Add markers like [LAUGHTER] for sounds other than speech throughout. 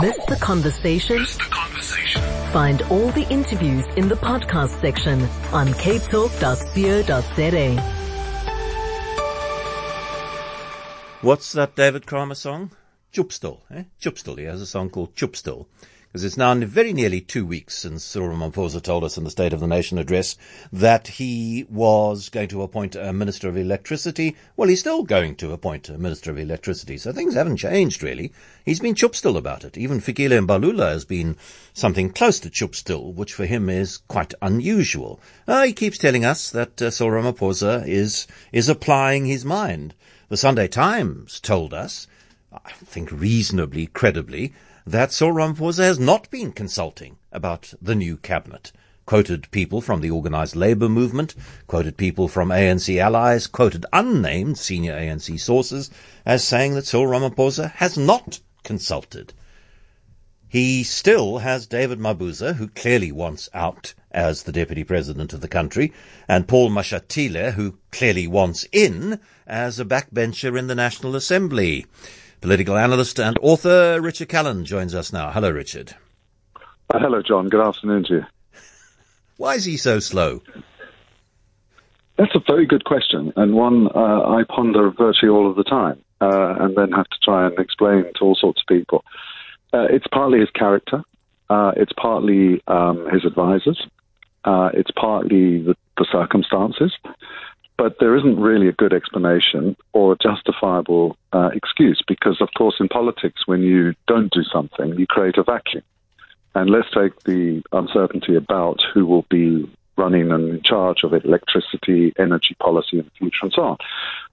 Miss the conversation? Find all the interviews in the podcast section on capetalk.co.za. What's that David Kramer song? Chupstil, eh? Chupstil. He has a song called Chupstil. It's now very nearly two weeks since Cyril Ramaphosa told us in the State of the Nation address that he was going to appoint a Minister of Electricity. Well, he's still going to appoint a Minister of Electricity, so things haven't changed really. He's been chupstil about it. Even Fikile Mbalula has been something close to chupstil, which for him is quite unusual. Uh, he keeps telling us that uh, Cyril Ramaphosa is, is applying his mind. The Sunday Times told us, I think reasonably credibly, that Cyril Ramaphosa has not been consulting about the new cabinet. Quoted people from the organised labour movement, quoted people from ANC allies, quoted unnamed senior ANC sources as saying that Cyril Ramaphosa has not consulted. He still has David Mabuza, who clearly wants out as the deputy president of the country, and Paul Mashatile, who clearly wants in as a backbencher in the National Assembly. Political analyst and author Richard Calland joins us now. Hello, Richard. Uh, hello, John. Good afternoon to you. [LAUGHS] Why is he so slow? That's a very good question, and one uh, I ponder virtually all of the time, uh, and then have to try and explain to all sorts of people. Uh, it's partly his character, uh, it's partly um, his advisors, uh, it's partly the, the circumstances, but there isn't really a good explanation or justifiable uh, excuse because, of course, in politics, when you don't do something, you create a vacuum. And let's take the uncertainty about who will be running and in charge of electricity, energy policy in the future, and so on.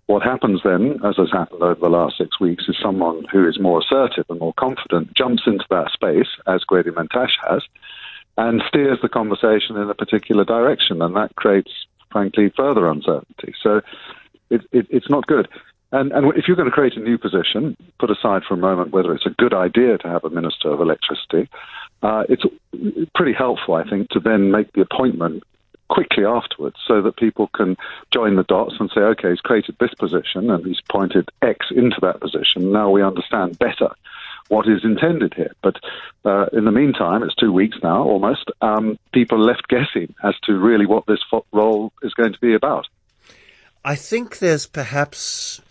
What happens then, as has happened over the last six weeks, is someone who is more assertive and more confident jumps into that space, as Gwede Mantashe has, and steers the conversation in a particular direction, and that creates frankly, further uncertainty. So it, it, it's not good. And, and if you're going to create a new position, put aside for a moment whether it's a good idea to have a Minister of Electricity, uh, it's pretty helpful, I think, to then make the appointment quickly afterwards so that people can join the dots and say, okay, he's created this position and he's pointed X into that position. Now we understand better what is intended here. But uh, in the meantime, it's two weeks now almost, um, people are left guessing as to really what this fo- role is going to be about. I think there's perhaps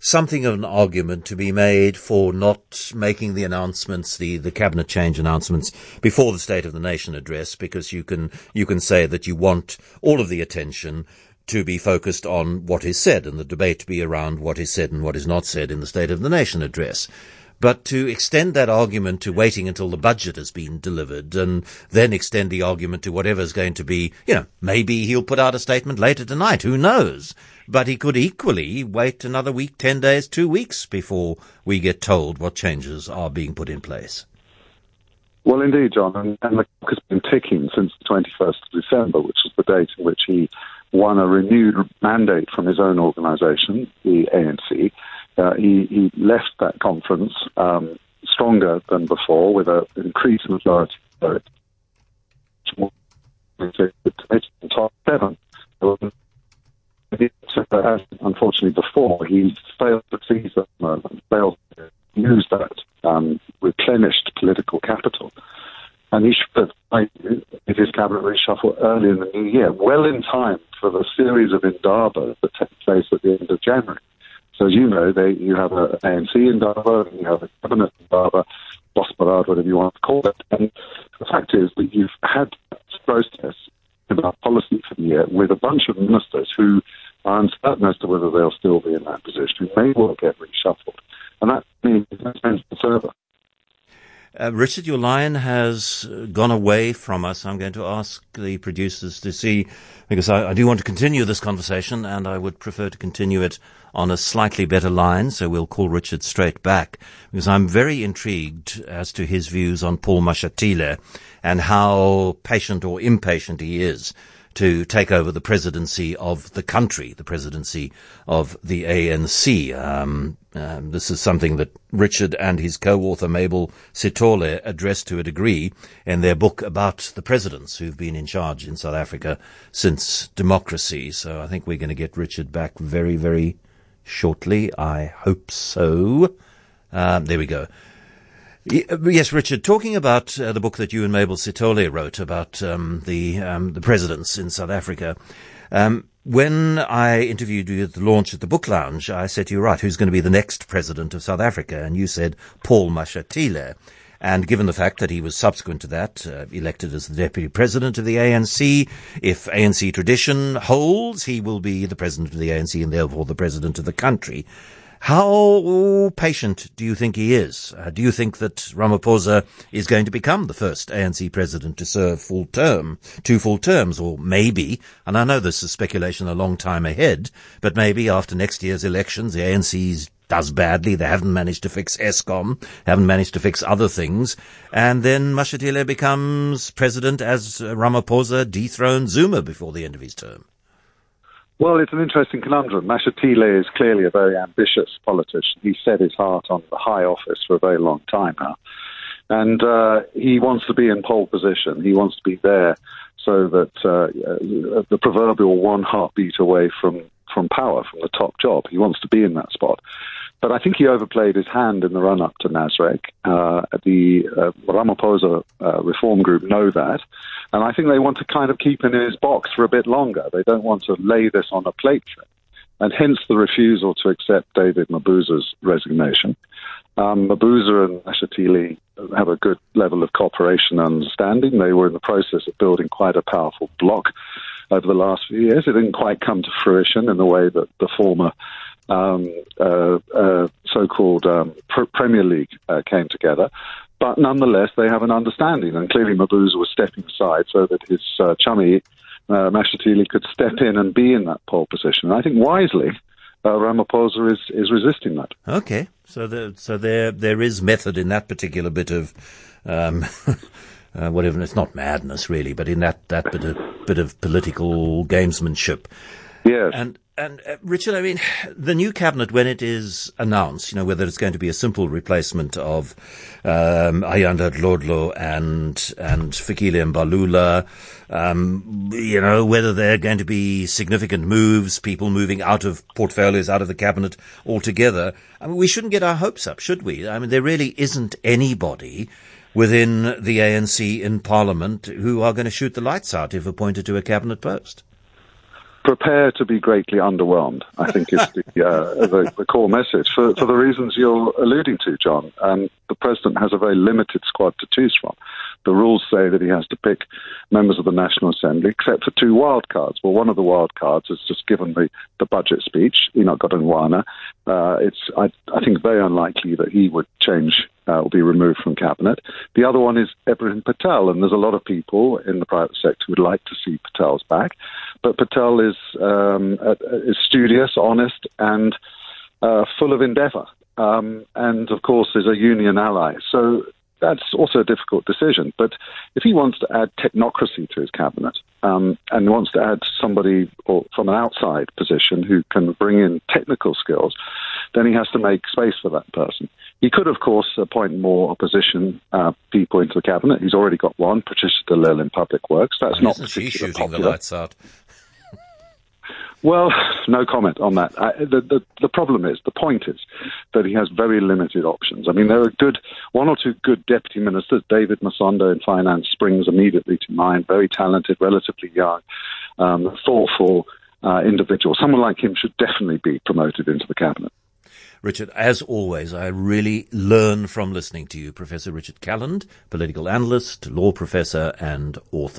something of an argument to be made for not making the announcements, the, the cabinet change announcements before the State of the Nation address, because you can, you can say that you want all of the attention to be focused on what is said and the debate to be around what is said and what is not said in the State of the Nation address. But to extend that argument to waiting until the budget has been delivered and then extend the argument to whatever's going to be, you know, maybe he'll put out a statement later tonight. Who knows? But he could equally wait another week, 10 days, two weeks before we get told what changes are being put in place. Well, indeed, John, and, and the clock has been ticking since the 21st of December, which is the date in which he won a renewed mandate from his own organisation, the ANC, uh, he, he, left that conference um, stronger than before with an increased majority vote. top seven. Unfortunately before, he failed to seize that moment, failed to use that um, replenished political capital. And he should have made his cabinet reshuffle early in the new year, well in time for the series of Indaba that take place at the end of January. So as you know, they, you have an ANC Indaba, and you have a cabinet Indaba, bosberaad, whatever you want to call it. And the fact is that you've had this process about policy for the year with a bunch of ministers who are uncertain as to whether they'll still be in that position, who may well get reshuffled. And that means that the server. Uh, Richard, your line has gone away from us. I'm going to ask the producers to see, because I, I, do want to continue this conversation and I would prefer to continue it on a slightly better line. So we'll call Richard straight back because I'm very intrigued as to his views on Paul Mashatile and how patient or impatient he is to take over the presidency of the country, the presidency of the ANC. Um, um, this is something that Richard and his co-author Mabel Sithole addressed to a degree in their book about the presidents who've been in charge in South Africa since democracy. So I think we're going to get Richard back very, very shortly. I hope so. Um, there we go. Uh, yes, Richard. Talking about uh, the book that you and Mabel Sithole wrote about um, the um, the presidents in South Africa. Um, when I interviewed you at the launch at the Book Lounge, I said to you, right, who's going to be the next president of South Africa? And you said Paul Mashatile. And given the fact that he was subsequent to that uh, elected as the deputy president of the ANC, if ANC tradition holds, he will be the president of the ANC and therefore the president of the country. How patient do you think he is? Uh, do you think that Ramaphosa is going to become the first ANC president to serve full term, two full terms, or maybe, and I know this is speculation a long time ahead, but maybe after next year's elections, the ANC does badly. They haven't managed to fix Eskom, haven't managed to fix other things. And then Mashatile becomes president as Ramaphosa dethroned Zuma before the end of his term. Well, it's an interesting conundrum. Mashatile is clearly a very ambitious politician. He's set his heart on the high office for a very long time now. And uh, he wants to be in pole position. He wants to be there so that uh, uh, the proverbial one heartbeat away from, from power, from the top job. He wants to be in that spot. But I think he overplayed his hand in the run up to Nasrec. Uh, the uh, Ramaphosa uh, reform group know that. And I think they want to kind of keep him in his box for a bit longer. They don't want to lay this on a plate for him. And hence the refusal to accept David Mabuza's resignation. Um, Mabuza and Mashatile have a good level of cooperation and understanding. They were in the process of building quite a powerful bloc over the last few years. It didn't quite come to fruition in the way that the former um, uh, uh, so-called um, pr- Premier League uh, came together. But nonetheless, they have an understanding, and clearly Mabuza was stepping aside so that his uh, chummy uh, Mashatile could step in and be in that pole position. And I think wisely, uh, Ramaphosa is, is resisting that. Okay, so the, so there there is method in that particular bit of. Um, [LAUGHS] uh, whatever it's not madness really, but in that, that bit of bit of political gamesmanship. Yes. And and uh, Richard, I mean, [SIGHS] the new cabinet, when it is announced, you know, whether it's going to be a simple replacement of um, Ayanda Dlodlo and and Fikile Mbalula, um, you know, whether there are going to be significant moves, people moving out of portfolios, out of the cabinet altogether. I mean, we shouldn't get our hopes up, should we? I mean, there really isn't anybody within the ANC in Parliament who are going to shoot the lights out if appointed to a cabinet post prepare to be greatly underwhelmed. I think is the, [LAUGHS] uh, the, the, core message for, for the reasons you're alluding to, John. Um, the president has a very limited squad to choose from. The rules say that he has to pick members of the National Assembly, except for two wild cards. Well, one of the wild cards is just given the, the budget speech, Enoch Godongwana. Uh, it's, I, I think, very unlikely that he would change uh, will be removed from cabinet. The other one is Ebrahim Patel, and there's a lot of people in the private sector who would like to see Patel's back, but Patel is um, is studious, honest, and uh, full of endeavour, um, and of course is a union ally. So that's also a difficult decision. But if he wants to add technocracy to his cabinet um, and wants to add somebody or, from an outside position who can bring in technical skills, then he has to make space for that person. He could, of course, appoint more opposition uh, people into the cabinet. He's already got one, Patricia de Lille in Public Works. That's not particularly shooting popular. the lights out. Well, no comment on that. I, the, the, the problem is, the point is that he has very limited options. I mean, there are good one or two good deputy ministers. David Masondo in finance springs immediately to mind. Very talented, relatively young, um, thoughtful uh, individual. Someone like him should definitely be promoted into the cabinet. Richard, as always, I really learn from listening to you, Professor Richard Calland, political analyst, law professor, and author.